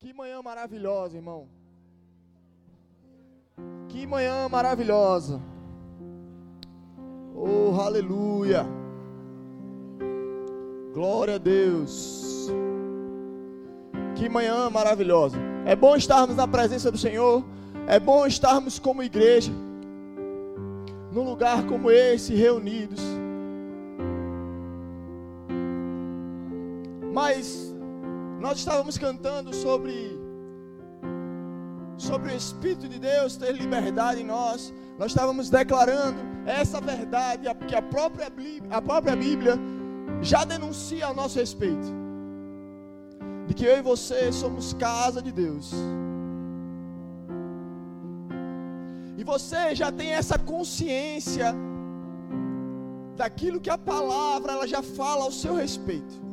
Que manhã maravilhosa, irmão. Que manhã maravilhosa. Oh, aleluia. Glória a Deus. Que manhã maravilhosa. É bom estarmos na presença do Senhor. É bom estarmos como igreja. Num lugar como esse, reunidos. Mas nós estávamos cantando sobre sobre o Espírito de Deus ter liberdade em nós. Nós estávamos declarando essa verdade que a própria, a própria Bíblia já denuncia a nosso respeito. De que eu e você somos casa de Deus. E você já tem essa consciência daquilo que a palavra ela já fala ao seu respeito.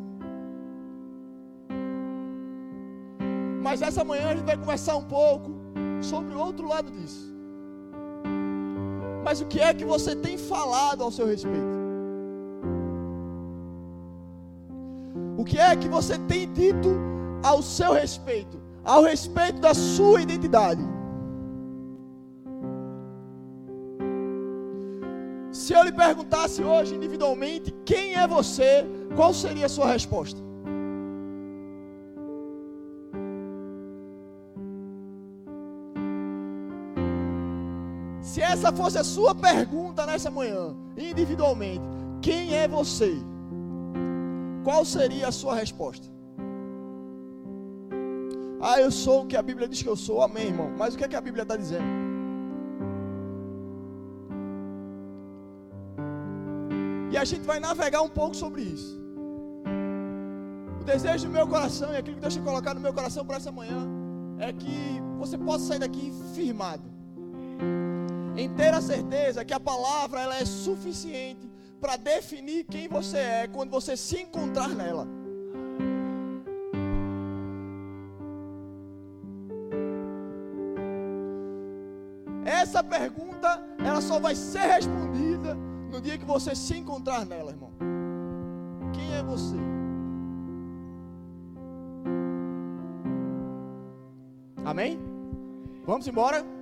Mas essa manhã a gente vai conversar um pouco sobre o outro lado disso. Mas o que é que você tem falado ao seu respeito? O que é que você tem dito ao seu respeito? Ao respeito da sua identidade? Se eu lhe perguntasse hoje individualmente quem é você, qual seria a sua resposta? Essa fosse a sua pergunta nessa manhã, individualmente, quem é você? Qual seria a sua resposta? Ah, eu sou o que a Bíblia diz que eu sou, amém, irmão. Mas o que, é que a Bíblia está dizendo? E a gente vai navegar um pouco sobre isso. O desejo do meu coração e aquilo que Deus tem colocado no meu coração para essa manhã é que você possa sair daqui firmado em ter a certeza que a palavra ela é suficiente para definir quem você é quando você se encontrar nela. Essa pergunta ela só vai ser respondida no dia que você se encontrar nela, irmão. Quem é você? Amém? Vamos embora?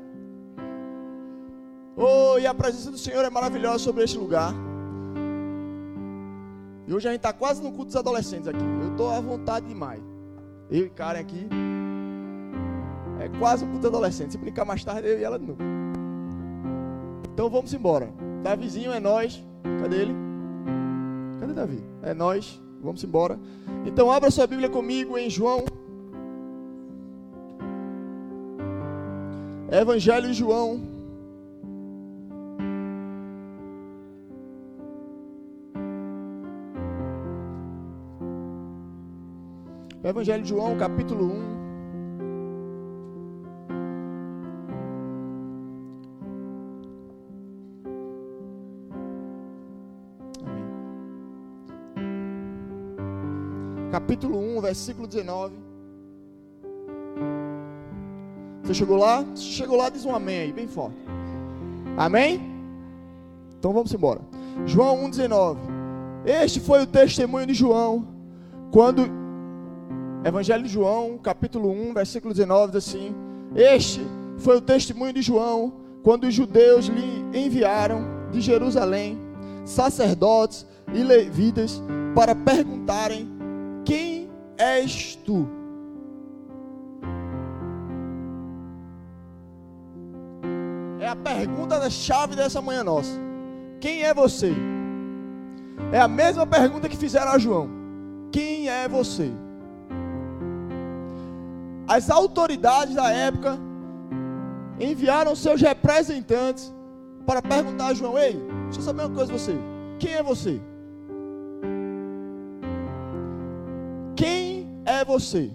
Oh, e a presença do Senhor é maravilhosa sobre este lugar. E hoje a gente está quase no culto dos adolescentes aqui. Eu estou à vontade demais. Eu e Karen aqui. É quase um culto adolescente. Se brincar mais tarde, eu e ela de novo. Então vamos embora. Davizinho é nós. Cadê ele? Cadê Davi? É nós. Vamos embora. Então abra sua Bíblia comigo em João. Evangelho de João, Evangelho de João, capítulo 1. Amém. Capítulo 1, versículo 19. Você chegou lá? Se chegou lá, diz um amém aí, bem forte. Amém? Então vamos embora. João 1,19. Este foi o testemunho de João quando Evangelho de João, capítulo 1, versículo 19, diz assim: Este foi o testemunho de João quando os judeus lhe enviaram de Jerusalém sacerdotes e levitas para perguntarem: Quem és tu? É a pergunta da chave dessa manhã nossa. Quem é você? É a mesma pergunta que fizeram a João. Quem é você? As autoridades da época enviaram seus representantes para perguntar a João: Ei, deixa eu saber uma coisa você. Quem é você? Quem é você?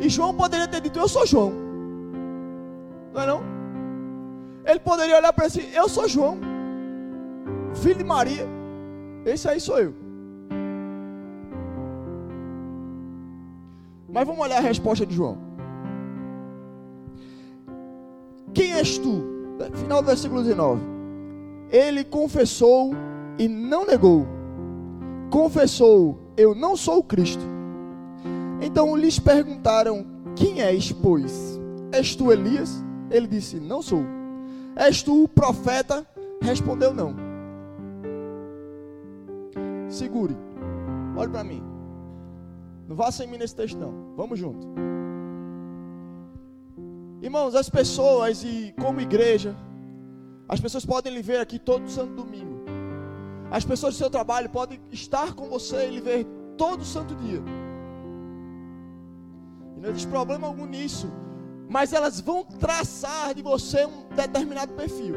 E João poderia ter dito: Eu sou João. Não é não? Ele poderia olhar para si: Eu sou João, filho de Maria. Esse aí sou eu. Mas vamos olhar a resposta de João. Quem és tu? Final do versículo 19. Ele confessou e não negou. Confessou: Eu não sou o Cristo. Então lhes perguntaram: Quem és, pois? És tu Elias? Ele disse: Não sou. És tu o profeta? Respondeu: Não. Segure. Olhe para mim. Não vá sem mim nesse texto, não. Vamos junto. Irmãos, as pessoas e como igreja, as pessoas podem lhe ver aqui todo santo domingo. As pessoas do seu trabalho podem estar com você e lhe ver todo santo dia. E não existe problema algum nisso. Mas elas vão traçar de você um determinado perfil.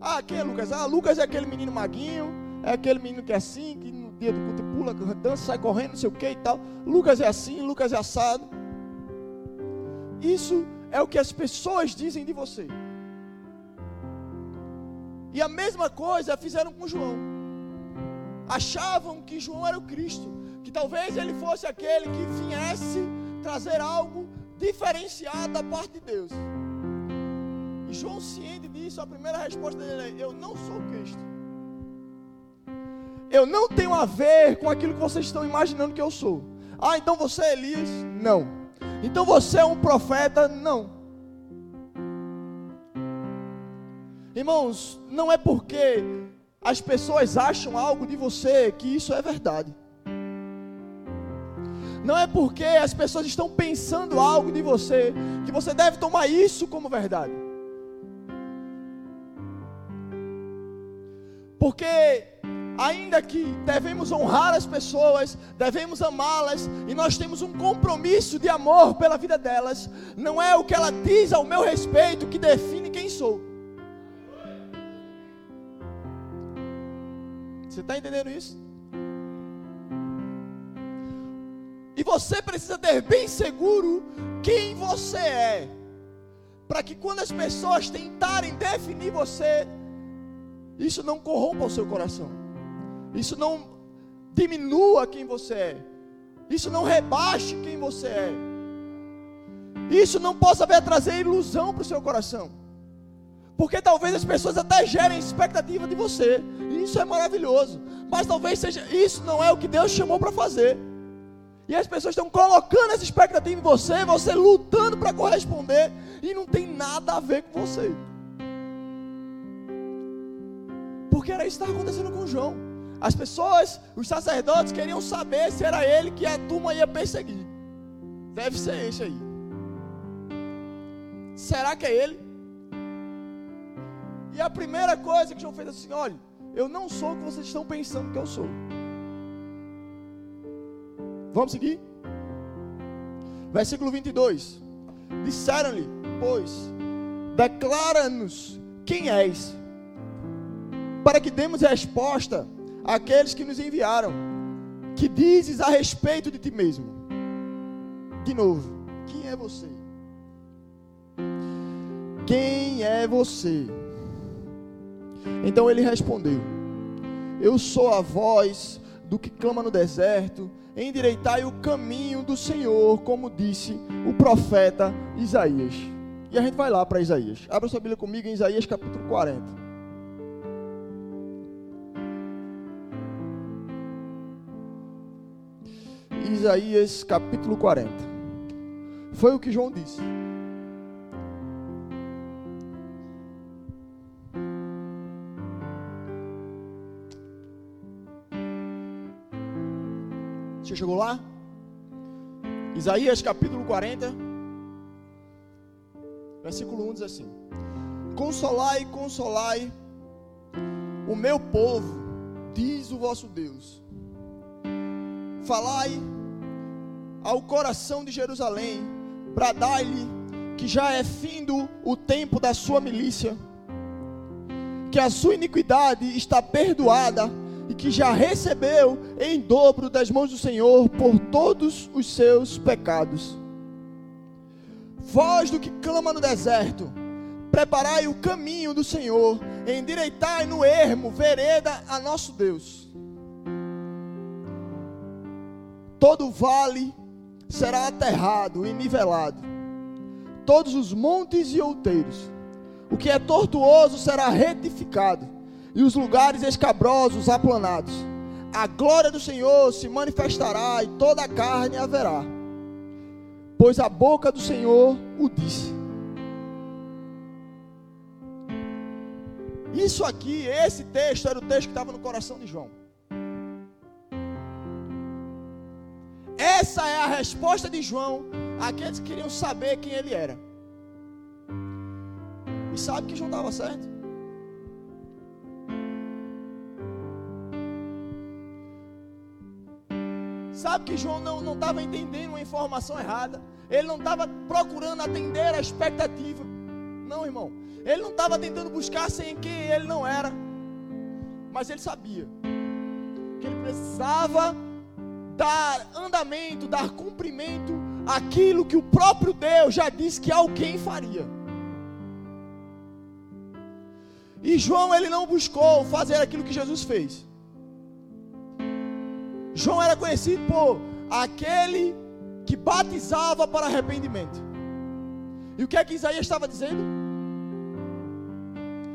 Ah, quem é Lucas? Ah, Lucas é aquele menino maguinho, é aquele menino que é assim, que no dia do culto pula, dança, sai correndo, não sei o que e tal. Lucas é assim, Lucas é assado. Isso é o que as pessoas dizem de você. E a mesma coisa fizeram com João. Achavam que João era o Cristo, que talvez ele fosse aquele que viesse trazer algo diferenciado da parte de Deus. E João, ciente disso, a primeira resposta dele é: Eu não sou Cristo. Eu não tenho a ver com aquilo que vocês estão imaginando que eu sou. Ah, então você é Elias? Não. Então você é um profeta? Não. Irmãos, não é porque as pessoas acham algo de você que isso é verdade. Não é porque as pessoas estão pensando algo de você que você deve tomar isso como verdade. Porque ainda que devemos honrar as pessoas, devemos amá-las, e nós temos um compromisso de amor pela vida delas, não é o que ela diz ao meu respeito que define quem sou. Você está entendendo isso? E você precisa ter bem seguro quem você é, para que quando as pessoas tentarem definir você, isso não corrompa o seu coração. Isso não diminua quem você é. Isso não rebaixe quem você é. Isso não possa vir trazer ilusão para o seu coração. Porque talvez as pessoas até gerem expectativa de você. E isso é maravilhoso. Mas talvez seja isso não é o que Deus chamou para fazer. E as pessoas estão colocando essa expectativa em você, você lutando para corresponder e não tem nada a ver com você. Porque era isso que estava acontecendo com João. As pessoas, os sacerdotes queriam saber se era ele que a turma ia perseguir. Deve ser esse aí. Será que é ele? E a primeira coisa que João fez assim: olha, eu não sou o que vocês estão pensando que eu sou. Vamos seguir? Versículo 22. Disseram-lhe, pois, declara-nos quem és, para que demos resposta aqueles que nos enviaram, que dizes a respeito de ti mesmo. De novo, quem é você? Quem é você? Então ele respondeu: Eu sou a voz do que clama no deserto, endireitai o caminho do Senhor, como disse o profeta Isaías. E a gente vai lá para Isaías. Abra sua Bíblia comigo em Isaías capítulo 40. Isaías capítulo 40. Foi o que João disse. Você chegou lá? Isaías capítulo 40, versículo 1 diz assim: Consolai, consolai o meu povo, diz o vosso Deus. Falai ao coração de Jerusalém, para dar-lhe que já é findo o tempo da sua milícia, que a sua iniquidade está perdoada e que já recebeu em dobro das mãos do Senhor por todos os seus pecados. Voz do que clama no deserto, preparai o caminho do Senhor, endireitai no ermo vereda a nosso Deus. Todo vale será aterrado e nivelado, todos os montes e outeiros. O que é tortuoso será retificado, e os lugares escabrosos aplanados. a glória do Senhor se manifestará e toda a carne haverá, pois a boca do Senhor o disse. Isso aqui, esse texto era o texto que estava no coração de João. Essa é a resposta de João àqueles que queriam saber quem ele era. E sabe que João estava certo? Sabe que João não estava entendendo uma informação errada. Ele não estava procurando atender a expectativa. Não, irmão. Ele não estava tentando buscar sem quem ele não era. Mas ele sabia que ele precisava dar andamento, dar cumprimento àquilo que o próprio Deus já disse que alguém faria. E João ele não buscou fazer aquilo que Jesus fez. João era conhecido por aquele que batizava para arrependimento. E o que é que Isaías estava dizendo?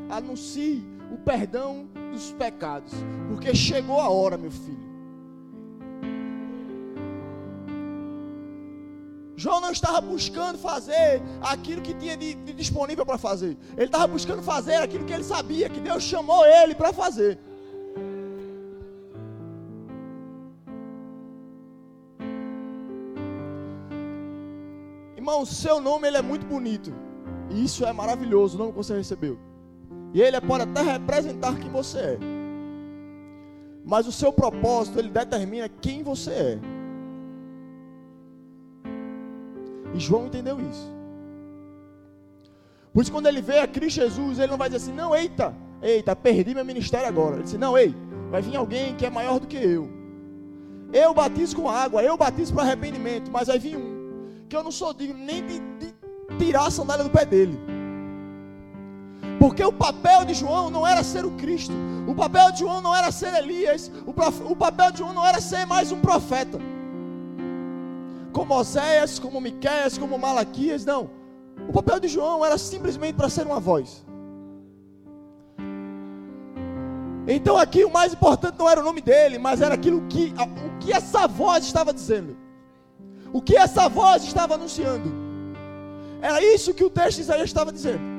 Anuncie o perdão dos pecados, porque chegou a hora, meu filho. João não estava buscando fazer aquilo que tinha de, de disponível para fazer. Ele estava buscando fazer aquilo que ele sabia que Deus chamou ele para fazer. Irmão, seu nome ele é muito bonito. E isso é maravilhoso, o nome que você recebeu. E ele pode até representar quem você é. Mas o seu propósito, ele determina quem você é. E João entendeu isso. Por isso, quando ele vê a Cristo Jesus, ele não vai dizer assim: não, eita, eita, perdi meu ministério agora. Ele disse: não, ei, vai vir alguém que é maior do que eu. Eu batizo com água, eu batizo para arrependimento, mas vai vir um que eu não sou digno nem de, de tirar a sandália do pé dele. Porque o papel de João não era ser o Cristo, o papel de João não era ser Elias, o, prof, o papel de João não era ser mais um profeta como Oséias, como Miqueias, como Malaquias, não. O papel de João era simplesmente para ser uma voz. Então aqui o mais importante não era o nome dele, mas era aquilo que o que essa voz estava dizendo. O que essa voz estava anunciando. Era isso que o texto de Isaías estava dizendo.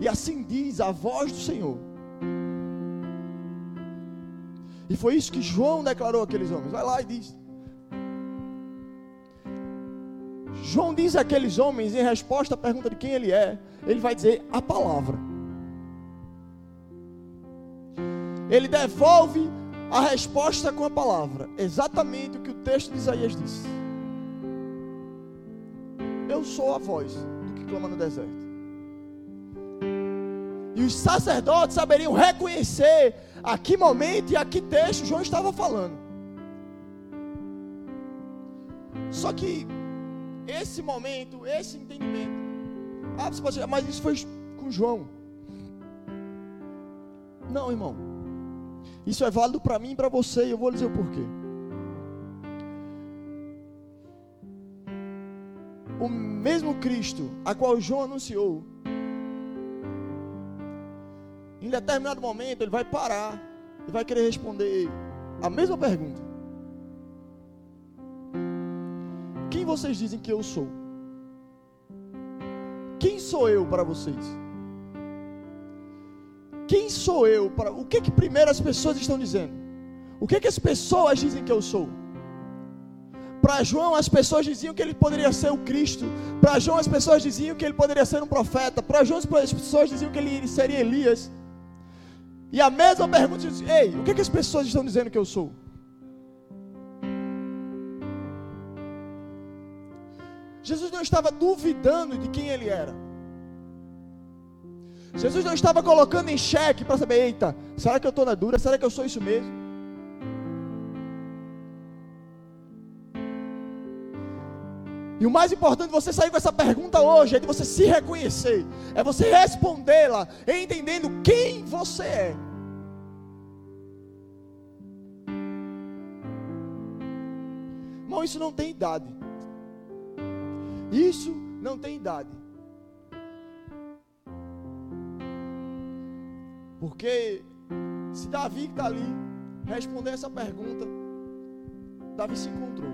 E assim diz a voz do Senhor. E foi isso que João declarou àqueles homens. Vai lá e diz. João diz àqueles homens, em resposta à pergunta de quem ele é, ele vai dizer a palavra. Ele devolve a resposta com a palavra, exatamente o que o texto de Isaías diz. Eu sou a voz do que clama no deserto. E os sacerdotes saberiam reconhecer a que momento e a que texto João estava falando. Só que esse momento, esse entendimento. Ah, você pode dizer, mas isso foi com João. Não, irmão. Isso é válido para mim e para você, e eu vou dizer o porquê. O mesmo Cristo a qual João anunciou, em determinado momento ele vai parar e vai querer responder a mesma pergunta. Vocês dizem que eu sou? Quem sou eu para vocês? Quem sou eu para o que que primeiro as pessoas estão dizendo? O que que as pessoas dizem que eu sou? Para João as pessoas diziam que ele poderia ser o Cristo. Para João as pessoas diziam que ele poderia ser um profeta. Para João as pessoas diziam que ele seria Elias. E a mesma pergunta diz: Ei, o que que as pessoas estão dizendo que eu sou? Jesus não estava duvidando de quem ele era. Jesus não estava colocando em xeque para saber, eita, será que eu estou na dura? Será que eu sou isso mesmo? E o mais importante você sair com essa pergunta hoje é de você se reconhecer, é você respondê-la, entendendo quem você é. Irmão, isso não tem idade. Isso não tem idade. Porque Se Davi que está ali responder essa pergunta, Davi se encontrou.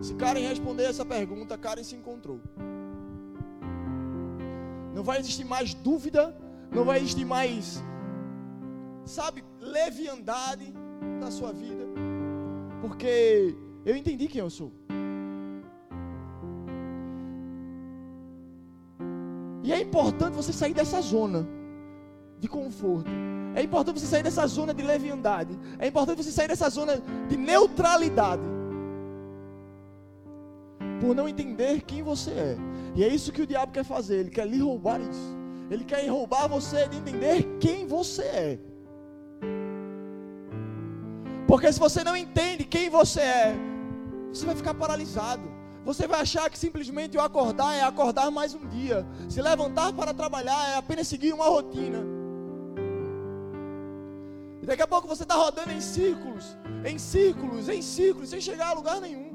Se Karen responder essa pergunta, Karen se encontrou. Não vai existir mais dúvida, não vai existir mais, sabe, leviandade na sua vida, porque eu entendi quem eu sou. Importante você sair dessa zona de conforto. É importante você sair dessa zona de leviandade. É importante você sair dessa zona de neutralidade. Por não entender quem você é. E é isso que o diabo quer fazer. Ele quer lhe roubar isso. Ele quer roubar você de entender quem você é. Porque se você não entende quem você é, você vai ficar paralisado. Você vai achar que simplesmente o acordar é acordar mais um dia. Se levantar para trabalhar é apenas seguir uma rotina. E daqui a pouco você está rodando em círculos, em círculos, em círculos, sem chegar a lugar nenhum.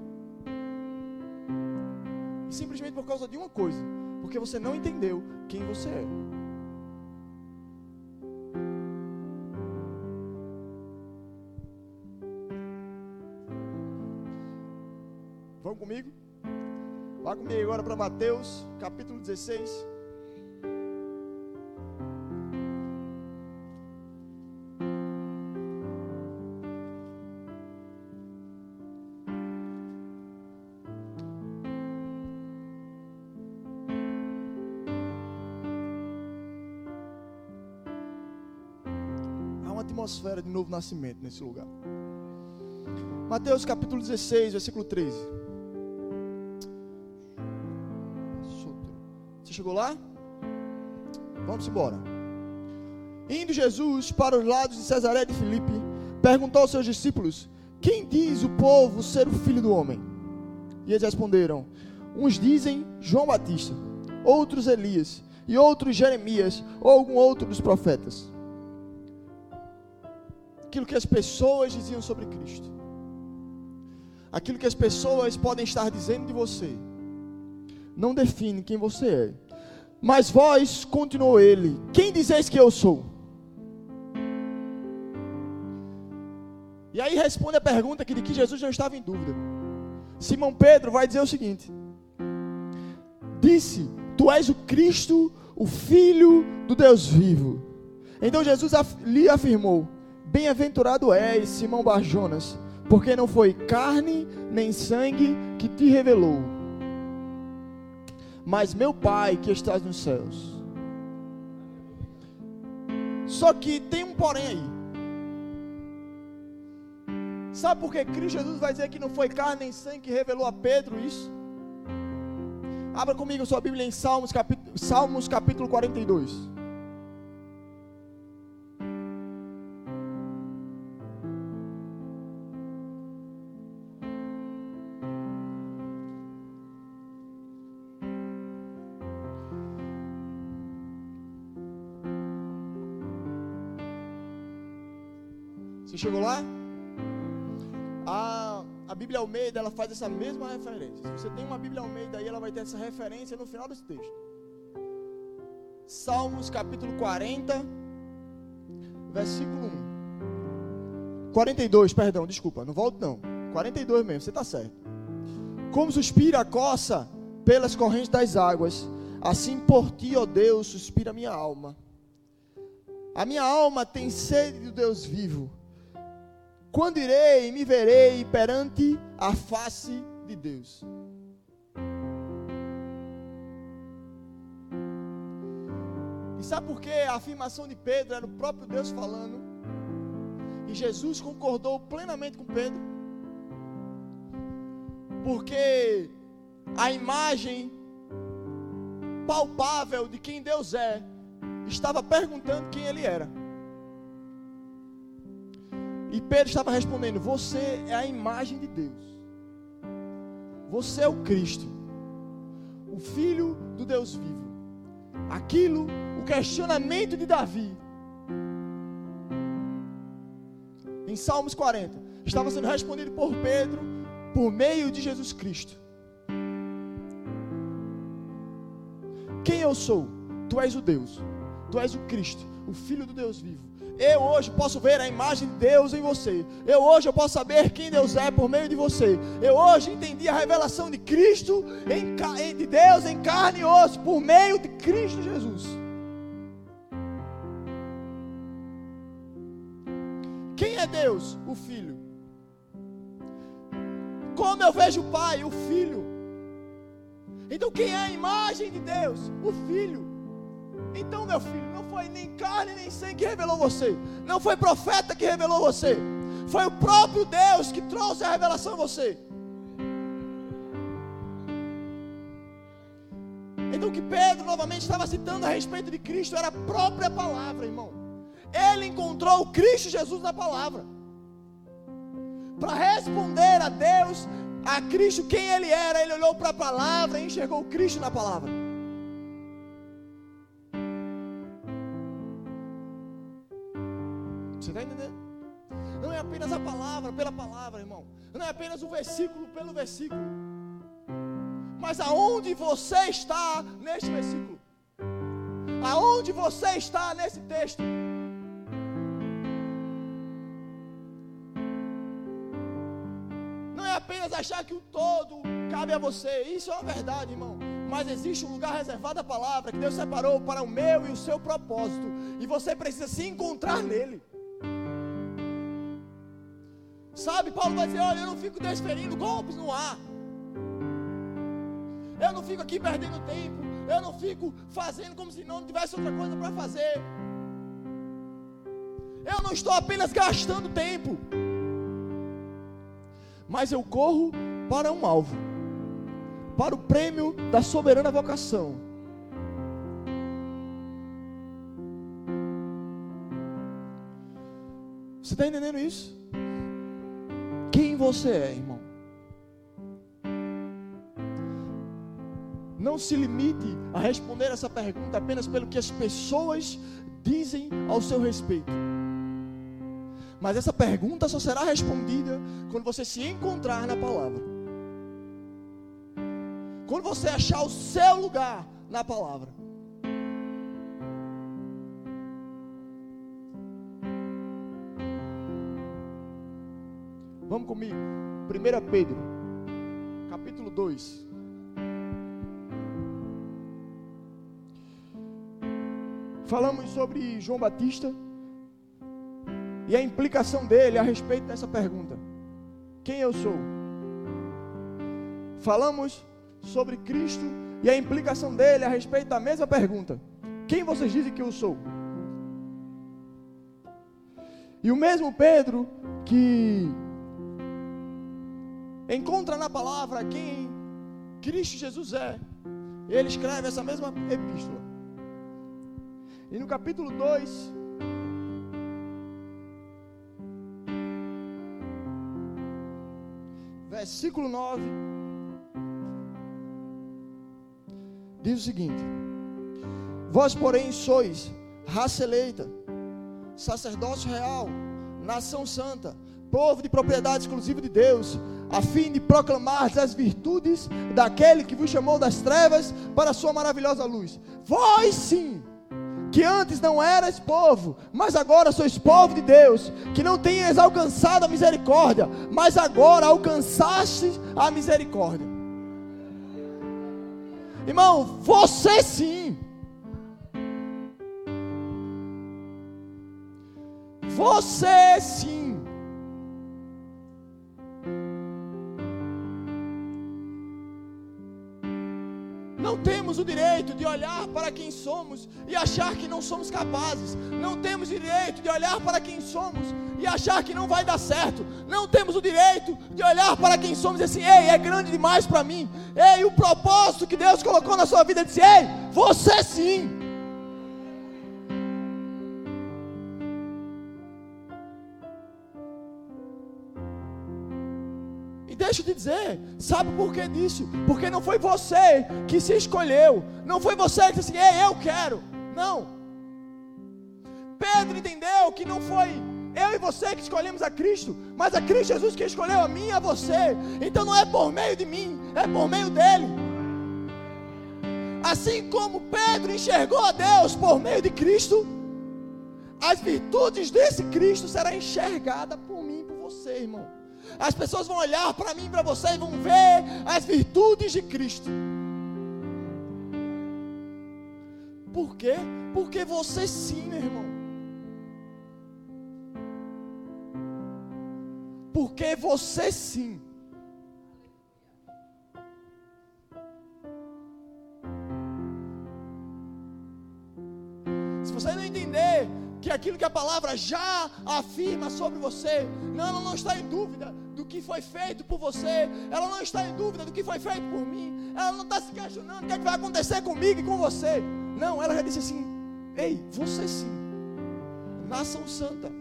Simplesmente por causa de uma coisa: porque você não entendeu quem você é. Vão comigo? Vá comigo agora para Mateus, capítulo 16. Há uma atmosfera de novo nascimento nesse lugar. Mateus capítulo 16, versículo 13. Você chegou lá? Vamos embora. Indo Jesus para os lados de Cesaré de Filipe, perguntou aos seus discípulos: Quem diz o povo ser o filho do homem? E eles responderam: Uns dizem João Batista, outros Elias, e outros Jeremias, ou algum outro dos profetas. Aquilo que as pessoas diziam sobre Cristo, aquilo que as pessoas podem estar dizendo de você não define quem você é. Mas vós, continuou ele, quem dizeis que eu sou? E aí responde a pergunta que de que Jesus não estava em dúvida. Simão Pedro vai dizer o seguinte: Disse: Tu és o Cristo, o Filho do Deus vivo. Então Jesus lhe afirmou: Bem-aventurado és, Simão Barjonas, porque não foi carne nem sangue que te revelou mas meu Pai que estás nos céus. Só que tem um porém aí. Sabe por que Cristo Jesus vai dizer que não foi carne nem sangue que revelou a Pedro isso? Abra comigo sua Bíblia em Salmos capítulo, Salmos capítulo 42. Chegou lá? A, a Bíblia Almeida, ela faz essa mesma referência. Se você tem uma Bíblia Almeida aí, ela vai ter essa referência no final desse texto. Salmos capítulo 40, versículo 1. 42, perdão, desculpa, não volto não. 42 mesmo, você está certo. Como suspira a coça pelas correntes das águas, assim por ti, ó Deus, suspira a minha alma. A minha alma tem sede do Deus vivo. Quando irei e me verei perante a face de Deus? E sabe por que a afirmação de Pedro era o próprio Deus falando? E Jesus concordou plenamente com Pedro? Porque a imagem palpável de quem Deus é estava perguntando quem ele era. E Pedro estava respondendo: Você é a imagem de Deus. Você é o Cristo, o Filho do Deus vivo. Aquilo, o questionamento de Davi, em Salmos 40, estava sendo respondido por Pedro por meio de Jesus Cristo. Quem eu sou? Tu és o Deus, tu és o Cristo, o Filho do Deus vivo. Eu hoje posso ver a imagem de Deus em você. Eu hoje eu posso saber quem Deus é por meio de você. Eu hoje entendi a revelação de Cristo, em, de Deus em carne e osso, por meio de Cristo Jesus. Quem é Deus? O Filho. Como eu vejo o Pai? O Filho. Então quem é a imagem de Deus? O Filho. Então, meu filho, não foi nem carne nem sangue que revelou você. Não foi profeta que revelou você. Foi o próprio Deus que trouxe a revelação a você. Então, o que Pedro novamente estava citando a respeito de Cristo era a própria palavra, irmão. Ele encontrou o Cristo Jesus na palavra. Para responder a Deus, a Cristo, quem ele era, ele olhou para a palavra e enxergou Cristo na palavra. Apenas a palavra pela palavra, irmão. Não é apenas o versículo pelo versículo. Mas aonde você está neste versículo? Aonde você está nesse texto? Não é apenas achar que o todo cabe a você. Isso é uma verdade, irmão. Mas existe um lugar reservado à palavra que Deus separou para o meu e o seu propósito. E você precisa se encontrar nele. Sabe, Paulo vai dizer: Olha, eu não fico desferindo golpes no ar. Eu não fico aqui perdendo tempo. Eu não fico fazendo como se não tivesse outra coisa para fazer. Eu não estou apenas gastando tempo. Mas eu corro para um alvo para o prêmio da soberana vocação. Você está entendendo isso? Quem você é, irmão. Não se limite a responder essa pergunta apenas pelo que as pessoas dizem ao seu respeito. Mas essa pergunta só será respondida quando você se encontrar na palavra. Quando você achar o seu lugar na palavra. Vamos comigo. 1 Pedro, capítulo 2. Falamos sobre João Batista e a implicação dele a respeito dessa pergunta: Quem eu sou? Falamos sobre Cristo e a implicação dele a respeito da mesma pergunta: Quem vocês dizem que eu sou? E o mesmo Pedro que encontra na palavra quem Cristo Jesus é. Ele escreve essa mesma epístola. E no capítulo 2, versículo 9, diz o seguinte: Vós, porém, sois raça eleita, sacerdócio real, nação santa, povo de propriedade exclusiva de Deus, a fim de proclamar as virtudes daquele que vos chamou das trevas para a sua maravilhosa luz. Vós sim, que antes não eras povo, mas agora sois povo de Deus, que não tenhas alcançado a misericórdia, mas agora alcançaste a misericórdia. Irmão, você sim. Você sim o direito de olhar para quem somos e achar que não somos capazes. Não temos direito de olhar para quem somos e achar que não vai dar certo. Não temos o direito de olhar para quem somos e assim, ei, é grande demais para mim. Ei, o propósito que Deus colocou na sua vida, disse, ei, você sim. Deixa eu te dizer, sabe por que disso? Porque não foi você que se escolheu, não foi você que disse assim, Ei, eu quero. Não. Pedro entendeu que não foi eu e você que escolhemos a Cristo, mas a Cristo Jesus que escolheu a mim e a você. Então não é por meio de mim, é por meio dele. Assim como Pedro enxergou a Deus por meio de Cristo, as virtudes desse Cristo serão enxergadas por mim e por você, irmão. As pessoas vão olhar para mim para você e vão ver as virtudes de Cristo. Por quê? Porque você sim, meu irmão. Porque você sim. Aquilo que a palavra já afirma sobre você, não, ela não está em dúvida do que foi feito por você, ela não está em dúvida do que foi feito por mim, ela não está se questionando o que, é que vai acontecer comigo e com você. Não, ela já disse assim: Ei, você sim, nação santa,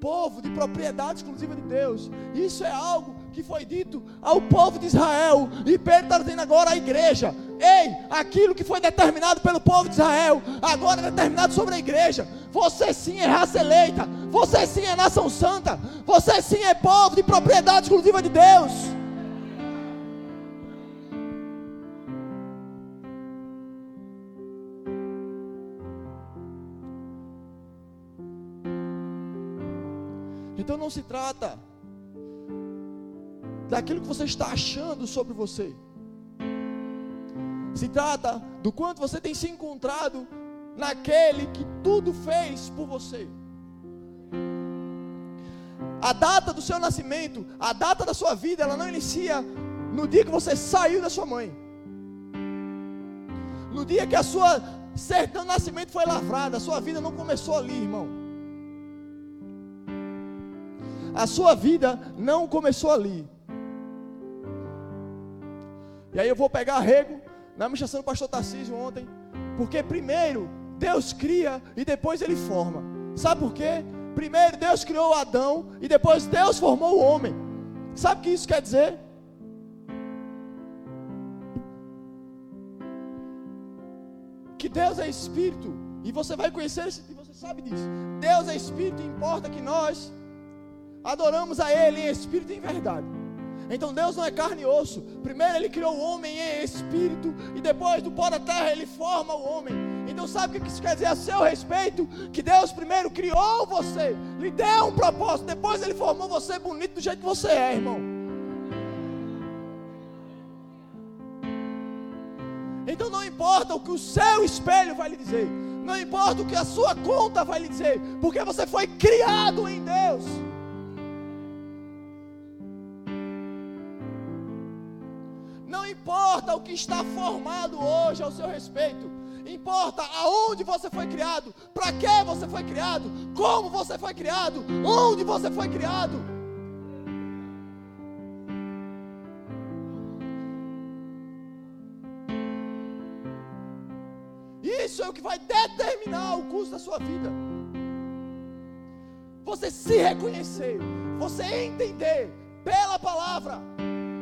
povo de propriedade exclusiva de Deus. Isso é algo que foi dito ao povo de Israel, e Pedro está dizendo agora à igreja: Ei, aquilo que foi determinado pelo povo de Israel, agora é determinado sobre a igreja. Você sim é raça eleita, você sim é nação santa, você sim é povo de propriedade exclusiva de Deus. Então não se trata daquilo que você está achando sobre você. Se trata do quanto você tem se encontrado naquele que tudo fez por você. A data do seu nascimento, a data da sua vida, ela não inicia no dia que você saiu da sua mãe. No dia que a sua de nascimento foi lavrada, a sua vida não começou ali, irmão. A sua vida não começou ali. E aí eu vou pegar rego na administração do pastor Tarcísio ontem, porque primeiro Deus cria e depois ele forma. Sabe por quê? Primeiro Deus criou Adão e depois Deus formou o homem. Sabe o que isso quer dizer? Que Deus é espírito e você vai conhecer e você sabe disso. Deus é espírito e importa que nós adoramos a ele em espírito e em verdade. Então Deus não é carne e osso. Primeiro Ele criou o homem em espírito. E depois do pó da terra Ele forma o homem. Então sabe o que isso quer dizer a seu respeito? Que Deus primeiro criou você, lhe deu um propósito, depois Ele formou você bonito do jeito que você é, irmão. Então não importa o que o seu espelho vai lhe dizer, não importa o que a sua conta vai lhe dizer, porque você foi criado em Deus. Importa o que está formado hoje ao seu respeito. Importa aonde você foi criado, para que você foi criado, como você foi criado, onde você foi criado. Isso é o que vai determinar o curso da sua vida. Você se reconhecer, você entender pela palavra,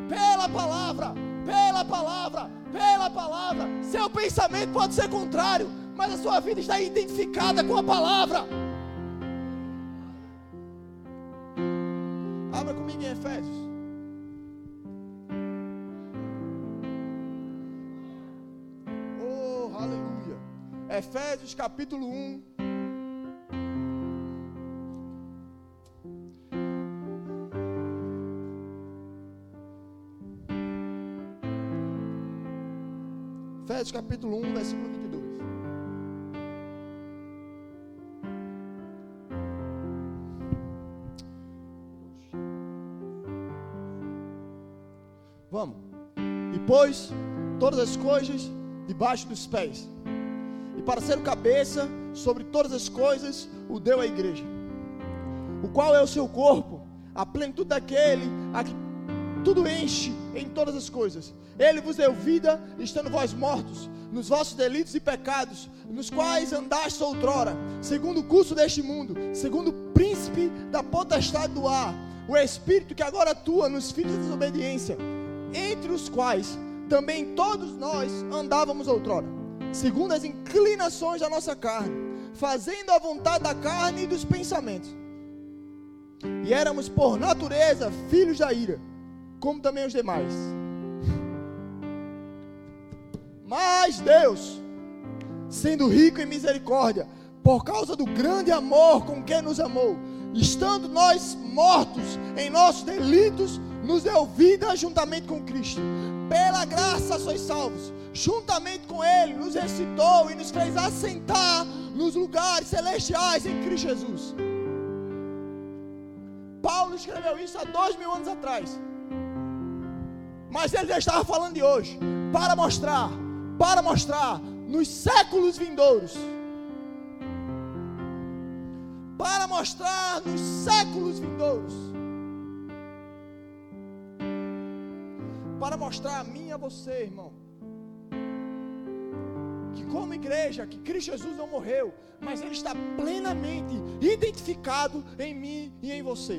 pela palavra, pela palavra, pela palavra. Seu pensamento pode ser contrário, mas a sua vida está identificada com a palavra. Abra comigo em Efésios. Oh, aleluia. Efésios capítulo 1. Efésios capítulo 1, versículo 22. Vamos. E pôs todas as coisas debaixo dos pés. E para ser o cabeça sobre todas as coisas, o deu à igreja. O qual é o seu corpo, a plenitude daquele a que tudo enche em todas as coisas. Ele vos deu vida, estando vós mortos, nos vossos delitos e pecados, nos quais andaste outrora, segundo o curso deste mundo, segundo o príncipe da potestade do ar, o Espírito que agora atua nos filhos da desobediência, entre os quais também todos nós andávamos outrora, segundo as inclinações da nossa carne, fazendo a vontade da carne e dos pensamentos. E éramos por natureza filhos da ira, como também os demais. Mas Deus, sendo rico em misericórdia, por causa do grande amor com que nos amou, estando nós mortos em nossos delitos, nos deu vida juntamente com Cristo. Pela graça sois salvos. Juntamente com Ele, nos recitou e nos fez assentar nos lugares celestiais em Cristo Jesus. Paulo escreveu isso há dois mil anos atrás. Mas ele já estava falando de hoje. Para mostrar, para mostrar nos séculos vindouros. Para mostrar nos séculos vindouros para mostrar a mim e a você, irmão, que como igreja, que Cristo Jesus não morreu, mas Ele está plenamente identificado em mim e em você.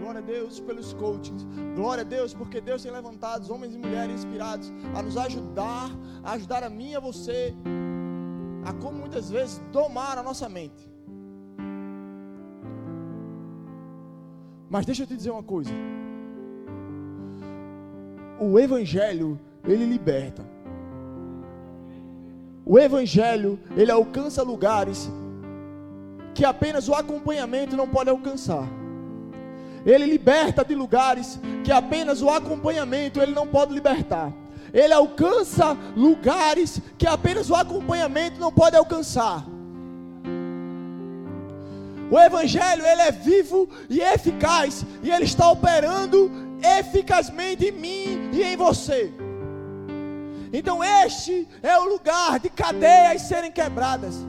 glória a Deus pelos coachings, glória a Deus porque Deus tem levantado homens e mulheres inspirados a nos ajudar, a ajudar a mim e a você, a como muitas vezes domar a nossa mente. Mas deixa eu te dizer uma coisa. O Evangelho, ele liberta. O evangelho, ele alcança lugares que apenas o acompanhamento não pode alcançar. Ele liberta de lugares que apenas o acompanhamento ele não pode libertar. Ele alcança lugares que apenas o acompanhamento não pode alcançar. O evangelho ele é vivo e eficaz e ele está operando eficazmente em mim e em você. Então este é o lugar de cadeias serem quebradas.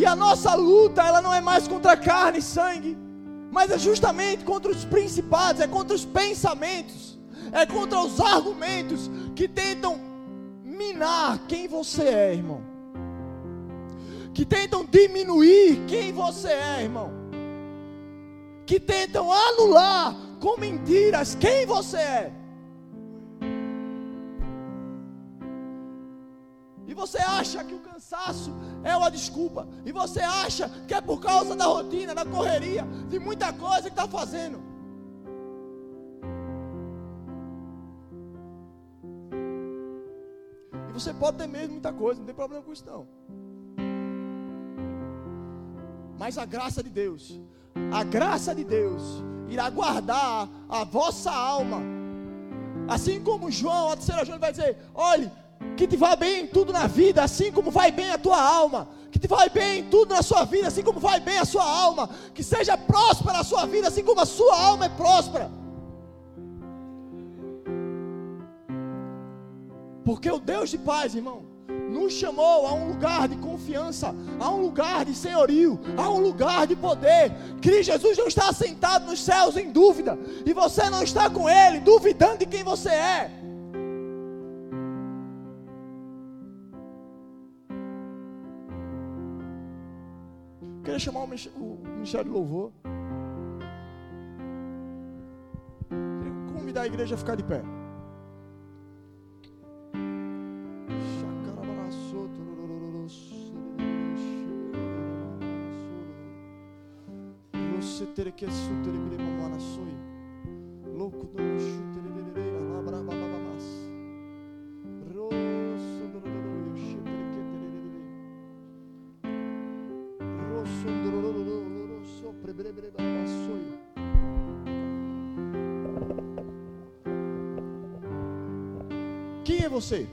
E a nossa luta, ela não é mais contra carne e sangue, mas é justamente contra os principados, é contra os pensamentos, é contra os argumentos que tentam minar quem você é, irmão. Que tentam diminuir quem você é, irmão. Que tentam anular com mentiras quem você é. E você acha que o cansaço é uma desculpa. E você acha que é por causa da rotina, da correria, de muita coisa que está fazendo. E você pode ter mesmo muita coisa, não tem problema com isso não. Mas a graça de Deus, a graça de Deus irá guardar a vossa alma. Assim como João, a terceira João vai dizer: olhe, que te vai bem em tudo na vida, assim como vai bem a tua alma, que te vai bem em tudo na sua vida, assim como vai bem a sua alma, que seja próspera a sua vida, assim como a sua alma é próspera. Porque o Deus de paz, irmão, nos chamou a um lugar de confiança, a um lugar de senhorio, a um lugar de poder. Cristo Jesus não está sentado nos céus em dúvida, e você não está com Ele duvidando de quem você é. Queria chamar o Ministério de Louvor. Queria convidar a igreja a ficar de pé. Louco do você?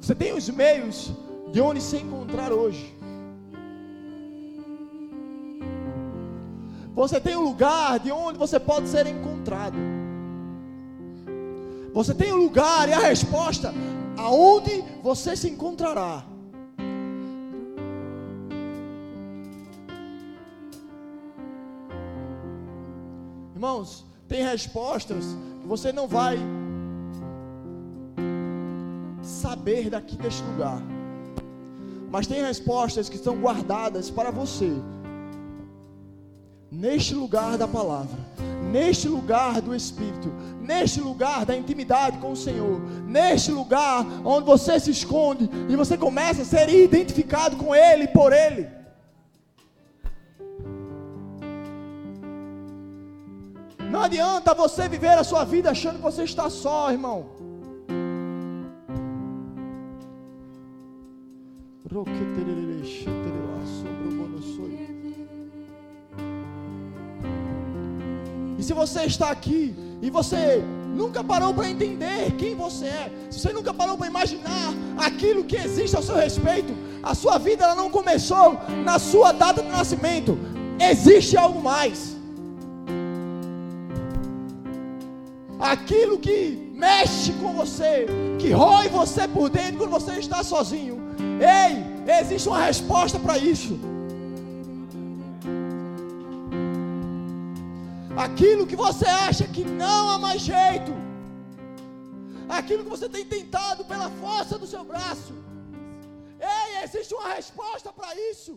Você tem os meios de onde se encontrar hoje. Você tem um lugar de onde você pode ser encontrado. Você tem o um lugar e a resposta aonde você se encontrará. Irmãos, tem respostas que você não vai saber daqui deste lugar. Mas tem respostas que estão guardadas para você. Neste lugar da palavra, neste lugar do Espírito, neste lugar da intimidade com o Senhor, neste lugar onde você se esconde e você começa a ser identificado com Ele por Ele. Não adianta você viver a sua vida achando que você está só, irmão. E se você está aqui e você nunca parou para entender quem você é, se você nunca parou para imaginar aquilo que existe ao seu respeito, a sua vida ela não começou na sua data de nascimento. Existe algo mais. Aquilo que mexe com você, que rói você por dentro quando você está sozinho. Ei, existe uma resposta para isso. Aquilo que você acha que não há mais jeito, aquilo que você tem tentado pela força do seu braço, ei, existe uma resposta para isso.